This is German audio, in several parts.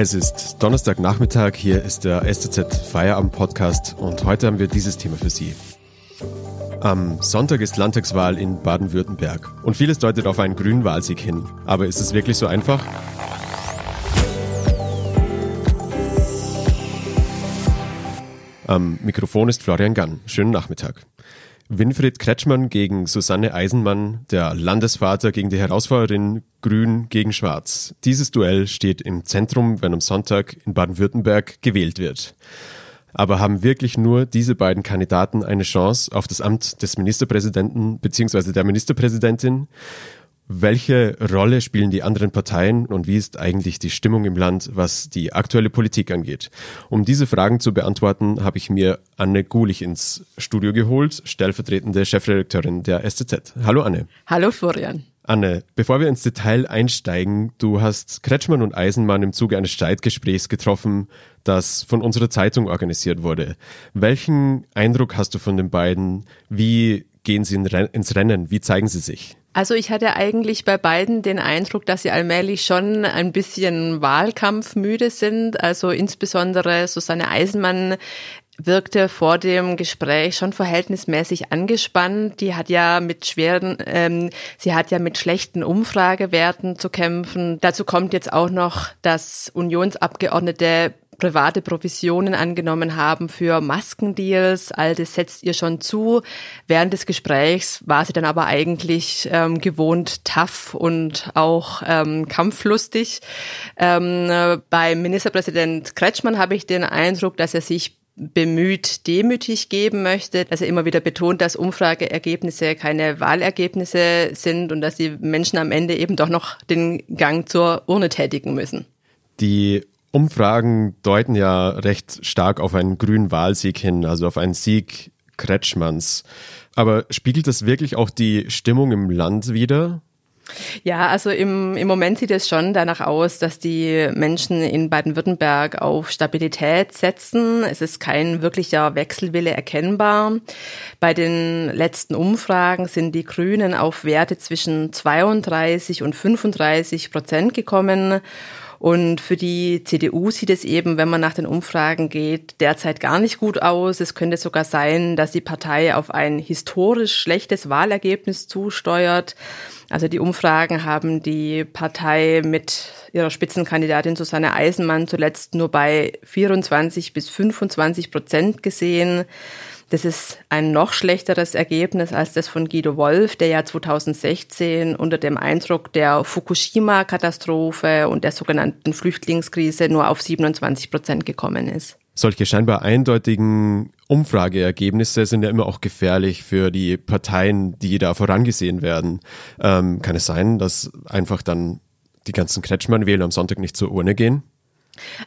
Es ist Donnerstagnachmittag, hier ist der STZ Feierabend Podcast und heute haben wir dieses Thema für Sie. Am Sonntag ist Landtagswahl in Baden-Württemberg und vieles deutet auf einen grünen Wahlsieg hin. Aber ist es wirklich so einfach? Am Mikrofon ist Florian Gann. Schönen Nachmittag. Winfried Kretschmann gegen Susanne Eisenmann, der Landesvater gegen die Herausforderin Grün gegen Schwarz. Dieses Duell steht im Zentrum, wenn am Sonntag in Baden-Württemberg gewählt wird. Aber haben wirklich nur diese beiden Kandidaten eine Chance auf das Amt des Ministerpräsidenten bzw. der Ministerpräsidentin? Welche Rolle spielen die anderen Parteien und wie ist eigentlich die Stimmung im Land, was die aktuelle Politik angeht? Um diese Fragen zu beantworten, habe ich mir Anne Gulich ins Studio geholt, stellvertretende Chefredakteurin der SZ. Hallo Anne. Hallo Florian. Anne, bevor wir ins Detail einsteigen, du hast Kretschmann und Eisenmann im Zuge eines Streitgesprächs getroffen, das von unserer Zeitung organisiert wurde. Welchen Eindruck hast du von den beiden? Wie gehen sie ins Rennen? Wie zeigen sie sich? Also ich hatte eigentlich bei beiden den Eindruck, dass sie allmählich schon ein bisschen wahlkampfmüde sind. Also insbesondere Susanne Eisenmann wirkte vor dem Gespräch schon verhältnismäßig angespannt. Die hat ja mit schweren, ähm, sie hat ja mit schlechten Umfragewerten zu kämpfen. Dazu kommt jetzt auch noch, dass Unionsabgeordnete private Provisionen angenommen haben für Maskendeals. All das setzt ihr schon zu. Während des Gesprächs war sie dann aber eigentlich ähm, gewohnt tough und auch ähm, kampflustig. Ähm, beim Ministerpräsident Kretschmann habe ich den Eindruck, dass er sich bemüht demütig geben möchte, dass er immer wieder betont, dass Umfrageergebnisse keine Wahlergebnisse sind und dass die Menschen am Ende eben doch noch den Gang zur Urne tätigen müssen. Die Umfragen deuten ja recht stark auf einen grünen Wahlsieg hin, also auf einen Sieg Kretschmanns. Aber spiegelt das wirklich auch die Stimmung im Land wider? Ja, also im, im Moment sieht es schon danach aus, dass die Menschen in Baden-Württemberg auf Stabilität setzen. Es ist kein wirklicher Wechselwille erkennbar. Bei den letzten Umfragen sind die Grünen auf Werte zwischen 32 und 35 Prozent gekommen. Und für die CDU sieht es eben, wenn man nach den Umfragen geht, derzeit gar nicht gut aus. Es könnte sogar sein, dass die Partei auf ein historisch schlechtes Wahlergebnis zusteuert. Also die Umfragen haben die Partei mit ihrer Spitzenkandidatin Susanne Eisenmann zuletzt nur bei 24 bis 25 Prozent gesehen. Das ist ein noch schlechteres Ergebnis als das von Guido Wolf, der ja 2016 unter dem Eindruck der Fukushima-Katastrophe und der sogenannten Flüchtlingskrise nur auf 27 Prozent gekommen ist. Solche scheinbar eindeutigen Umfrageergebnisse sind ja immer auch gefährlich für die Parteien, die da vorangesehen werden. Ähm, kann es sein, dass einfach dann die ganzen Kretschmann-Wähler am Sonntag nicht zur Urne gehen?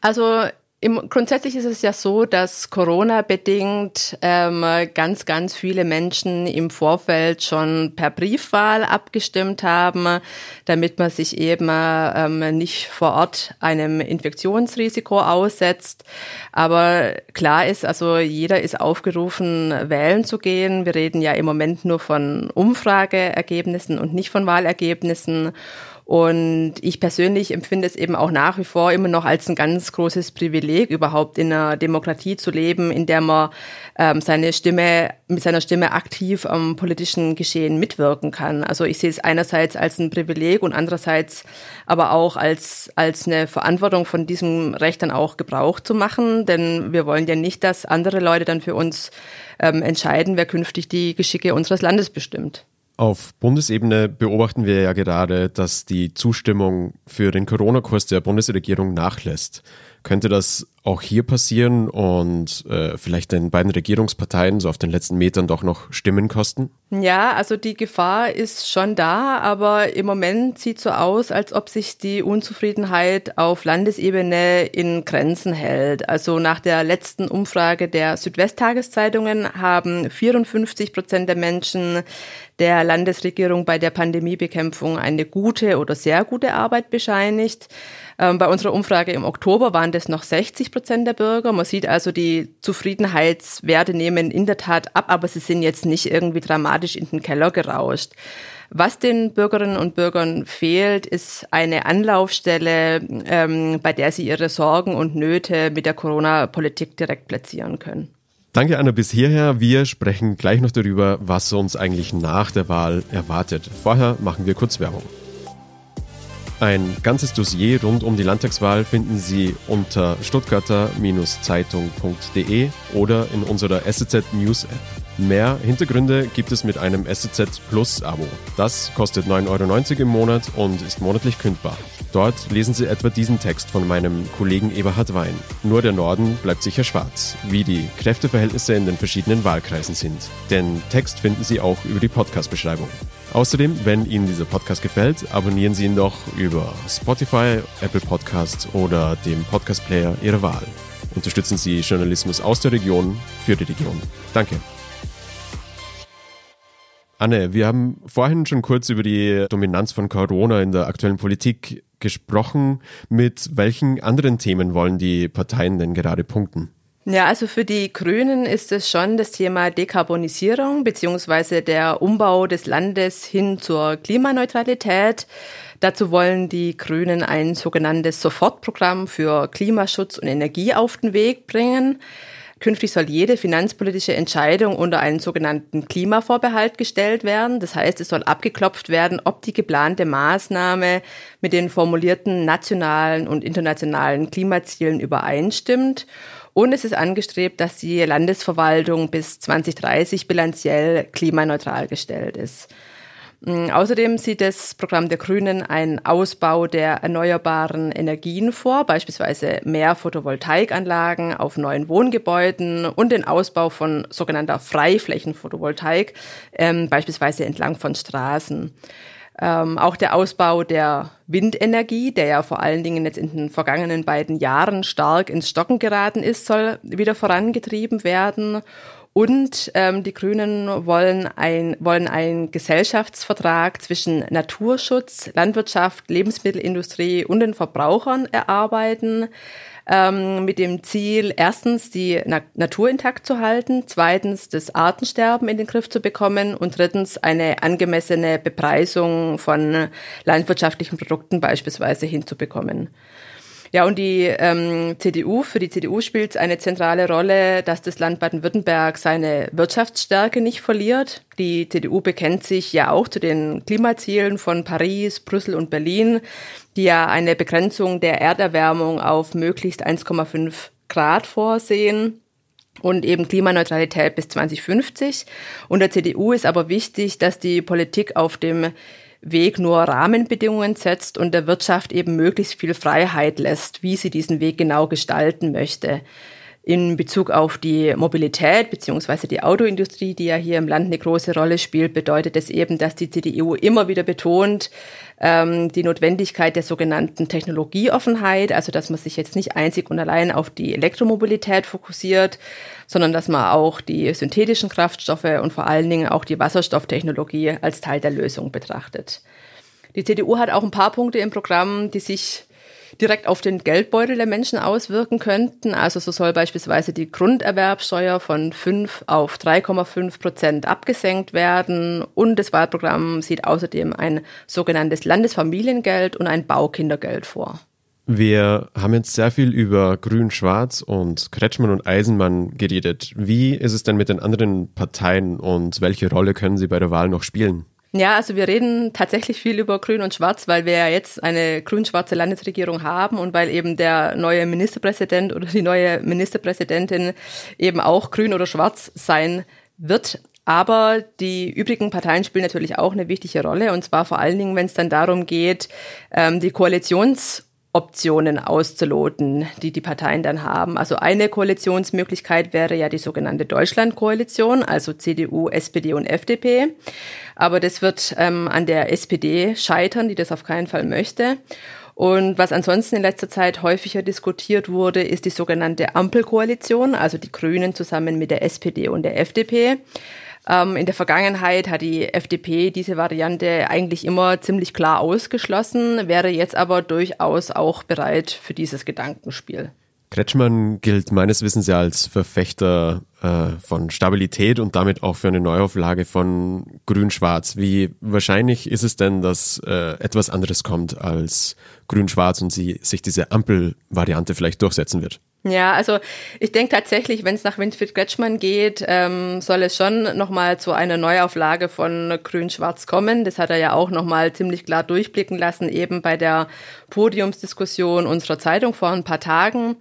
Also im, grundsätzlich ist es ja so, dass Corona-bedingt ähm, ganz, ganz viele Menschen im Vorfeld schon per Briefwahl abgestimmt haben, damit man sich eben ähm, nicht vor Ort einem Infektionsrisiko aussetzt. Aber klar ist, also jeder ist aufgerufen, wählen zu gehen. Wir reden ja im Moment nur von Umfrageergebnissen und nicht von Wahlergebnissen. Und ich persönlich empfinde es eben auch nach wie vor immer noch als ein ganz großes Privileg, überhaupt in einer Demokratie zu leben, in der man ähm, seine Stimme, mit seiner Stimme aktiv am politischen Geschehen mitwirken kann. Also ich sehe es einerseits als ein Privileg und andererseits aber auch als, als eine Verantwortung von diesem Recht dann auch Gebrauch zu machen. Denn wir wollen ja nicht, dass andere Leute dann für uns ähm, entscheiden, wer künftig die Geschicke unseres Landes bestimmt. Auf Bundesebene beobachten wir ja gerade, dass die Zustimmung für den Corona-Kurs der Bundesregierung nachlässt. Könnte das auch hier passieren und äh, vielleicht den beiden Regierungsparteien so auf den letzten Metern doch noch Stimmen kosten? Ja, also die Gefahr ist schon da, aber im Moment sieht so aus, als ob sich die Unzufriedenheit auf Landesebene in Grenzen hält. Also nach der letzten Umfrage der Südwesttageszeitungen haben 54 Prozent der Menschen der Landesregierung bei der Pandemiebekämpfung eine gute oder sehr gute Arbeit bescheinigt. Ähm, bei unserer Umfrage im Oktober waren es noch 60 Prozent der Bürger. Man sieht also, die Zufriedenheitswerte nehmen in der Tat ab, aber sie sind jetzt nicht irgendwie dramatisch in den Keller gerauscht. Was den Bürgerinnen und Bürgern fehlt, ist eine Anlaufstelle, ähm, bei der sie ihre Sorgen und Nöte mit der Corona-Politik direkt platzieren können. Danke, Anna, bis hierher. Wir sprechen gleich noch darüber, was uns eigentlich nach der Wahl erwartet. Vorher machen wir kurz Werbung. Ein ganzes Dossier rund um die Landtagswahl finden Sie unter stuttgarter-zeitung.de oder in unserer SZ News App. Mehr Hintergründe gibt es mit einem SZ Plus Abo. Das kostet 9,90 Euro im Monat und ist monatlich kündbar. Dort lesen Sie etwa diesen Text von meinem Kollegen Eberhard Wein. Nur der Norden bleibt sicher schwarz, wie die Kräfteverhältnisse in den verschiedenen Wahlkreisen sind. Den Text finden Sie auch über die Podcast-Beschreibung. Außerdem, wenn Ihnen dieser Podcast gefällt, abonnieren Sie ihn doch über Spotify, Apple Podcasts oder dem Podcast-Player Ihrer Wahl. Unterstützen Sie Journalismus aus der Region für die Region. Danke. Anne, wir haben vorhin schon kurz über die Dominanz von Corona in der aktuellen Politik gesprochen. Mit welchen anderen Themen wollen die Parteien denn gerade punkten? Ja, also für die Grünen ist es schon das Thema Dekarbonisierung beziehungsweise der Umbau des Landes hin zur Klimaneutralität. Dazu wollen die Grünen ein sogenanntes Sofortprogramm für Klimaschutz und Energie auf den Weg bringen. Künftig soll jede finanzpolitische Entscheidung unter einen sogenannten Klimavorbehalt gestellt werden. Das heißt, es soll abgeklopft werden, ob die geplante Maßnahme mit den formulierten nationalen und internationalen Klimazielen übereinstimmt. Und es ist angestrebt, dass die Landesverwaltung bis 2030 bilanziell klimaneutral gestellt ist. Mm, außerdem sieht das Programm der Grünen einen Ausbau der erneuerbaren Energien vor, beispielsweise mehr Photovoltaikanlagen auf neuen Wohngebäuden und den Ausbau von sogenannter Freiflächenphotovoltaik, ähm, beispielsweise entlang von Straßen. Ähm, auch der Ausbau der Windenergie, der ja vor allen Dingen jetzt in den vergangenen beiden Jahren stark ins Stocken geraten ist, soll wieder vorangetrieben werden. Und ähm, die Grünen wollen ein, wollen einen Gesellschaftsvertrag zwischen Naturschutz, Landwirtschaft, Lebensmittelindustrie und den Verbrauchern erarbeiten, ähm, mit dem Ziel, erstens die Na Natur intakt zu halten, zweitens das Artensterben in den Griff zu bekommen und drittens eine angemessene Bepreisung von landwirtschaftlichen Produkten beispielsweise hinzubekommen. Ja, und die ähm, CDU, für die CDU spielt es eine zentrale Rolle, dass das Land Baden-Württemberg seine Wirtschaftsstärke nicht verliert. Die CDU bekennt sich ja auch zu den Klimazielen von Paris, Brüssel und Berlin, die ja eine Begrenzung der Erderwärmung auf möglichst 1,5 Grad vorsehen und eben Klimaneutralität bis 2050. Und der CDU ist aber wichtig, dass die Politik auf dem Weg nur Rahmenbedingungen setzt und der Wirtschaft eben möglichst viel Freiheit lässt, wie sie diesen Weg genau gestalten möchte. In Bezug auf die Mobilität beziehungsweise die Autoindustrie, die ja hier im Land eine große Rolle spielt, bedeutet es eben, dass die CDU immer wieder betont, ähm, die Notwendigkeit der sogenannten Technologieoffenheit, also dass man sich jetzt nicht einzig und allein auf die Elektromobilität fokussiert, sondern dass man auch die synthetischen Kraftstoffe und vor allen Dingen auch die Wasserstofftechnologie als Teil der Lösung betrachtet. Die CDU hat auch ein paar Punkte im Programm, die sich direkt auf den Geldbeutel der Menschen auswirken könnten. Also so soll beispielsweise die Grunderwerbsteuer von 5 auf 3,5 Prozent abgesenkt werden. Und das Wahlprogramm sieht außerdem ein sogenanntes Landesfamiliengeld und ein Baukindergeld vor. Wir haben jetzt sehr viel über Grün-Schwarz und Kretschmann und Eisenmann geredet. Wie ist es denn mit den anderen Parteien und welche Rolle können sie bei der Wahl noch spielen? Ja, also wir reden tatsächlich viel über Grün und Schwarz, weil wir ja jetzt eine grün-schwarze Landesregierung haben und weil eben der neue Ministerpräsident oder die neue Ministerpräsidentin eben auch grün oder schwarz sein wird. Aber die übrigen Parteien spielen natürlich auch eine wichtige Rolle und zwar vor allen Dingen, wenn es dann darum geht, ähm, die Koalitions Optionen auszuloten, die die Parteien dann haben. Also eine Koalitionsmöglichkeit wäre ja die sogenannte Deutschlandkoalition, also CDU, SPD und FDP. Aber das wird ähm, an der SPD scheitern, die das auf keinen Fall möchte. Und was ansonsten in letzter Zeit häufiger diskutiert wurde, ist die sogenannte Ampelkoalition, also die Grünen zusammen mit der SPD und der FDP. Ähm, in der Vergangenheit hat die FDP diese Variante eigentlich immer ziemlich klar ausgeschlossen, wäre jetzt aber durchaus auch bereit für dieses Gedankenspiel. Kretschmann gilt meines Wissens ja als Verfechter äh, von Stabilität und damit auch für eine Neuauflage von Grün-Schwarz. Wie wahrscheinlich ist es denn, dass äh, etwas anderes kommt als Grün-Schwarz und sie sich diese Ampel-Variante vielleicht durchsetzen wird? Ja, also ich denke tatsächlich, wenn es nach Winfried Kretschmann geht, ähm, soll es schon nochmal zu einer Neuauflage von Grün-Schwarz kommen. Das hat er ja auch nochmal ziemlich klar durchblicken lassen, eben bei der Podiumsdiskussion unserer Zeitung vor ein paar Tagen.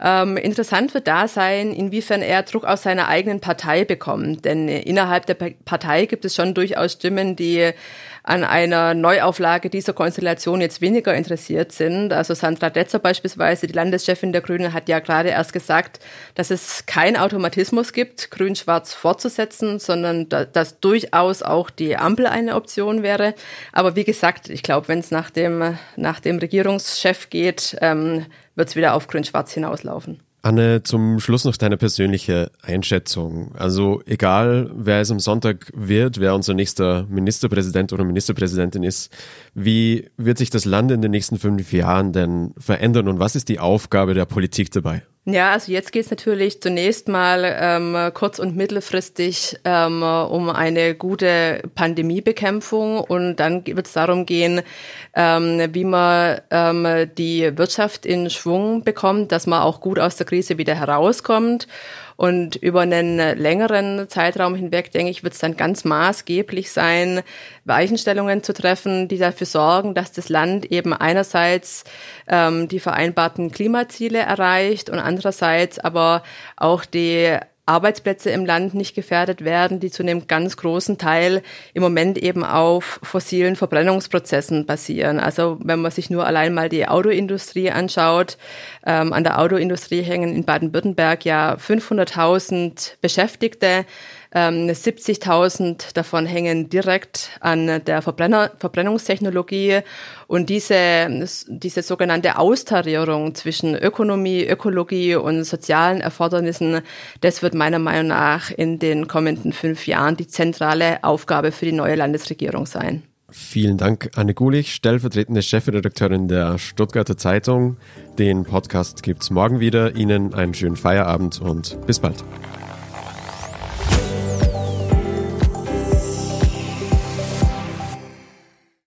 Ähm, interessant wird da sein, inwiefern er Druck aus seiner eigenen Partei bekommt. Denn innerhalb der Partei gibt es schon durchaus Stimmen, die an einer Neuauflage dieser Konstellation jetzt weniger interessiert sind. Also Sandra Detzer beispielsweise, die Landeschefin der Grünen, hat ja gerade erst gesagt, dass es keinen Automatismus gibt, Grün-Schwarz fortzusetzen, sondern da, dass durchaus auch die Ampel eine Option wäre. Aber wie gesagt, ich glaube, wenn es nach dem, nach dem Regierungschef geht, ähm, wird es wieder auf Grün-Schwarz hinauslaufen. Anne, zum Schluss noch deine persönliche Einschätzung. Also egal, wer es am Sonntag wird, wer unser nächster Ministerpräsident oder Ministerpräsidentin ist, wie wird sich das Land in den nächsten fünf Jahren denn verändern und was ist die Aufgabe der Politik dabei? Ja, also jetzt geht es natürlich zunächst mal ähm, kurz- und mittelfristig ähm, um eine gute Pandemiebekämpfung und dann wird es darum gehen, ähm, wie man ähm, die Wirtschaft in Schwung bekommt, dass man auch gut aus der Krise wieder herauskommt. Und über einen längeren Zeitraum hinweg, denke ich, wird es dann ganz maßgeblich sein, Weichenstellungen zu treffen, die dafür sorgen, dass das Land eben einerseits ähm, die vereinbarten Klimaziele erreicht und andererseits aber auch die Arbeitsplätze im Land nicht gefährdet werden, die zu einem ganz großen Teil im Moment eben auf fossilen Verbrennungsprozessen basieren. Also wenn man sich nur allein mal die Autoindustrie anschaut, ähm, an der Autoindustrie hängen in Baden-Württemberg ja 500.000 Beschäftigte. 70.000 ähm, davon hängen direkt an der Verbrenner, Verbrennungstechnologie und diese, diese sogenannte Austarierung zwischen Ökonomie, Ökologie und sozialen Erfordernissen, das wird meiner Meinung nach in den kommenden fünf Jahren die zentrale Aufgabe für die neue Landesregierung sein. Vielen Dank, Anne Gulich, stellvertretende Chefredakteurin der Stuttgarter Zeitung. Den Podcast gibt's morgen wieder. Ihnen einen schönen Feierabend und bis bald.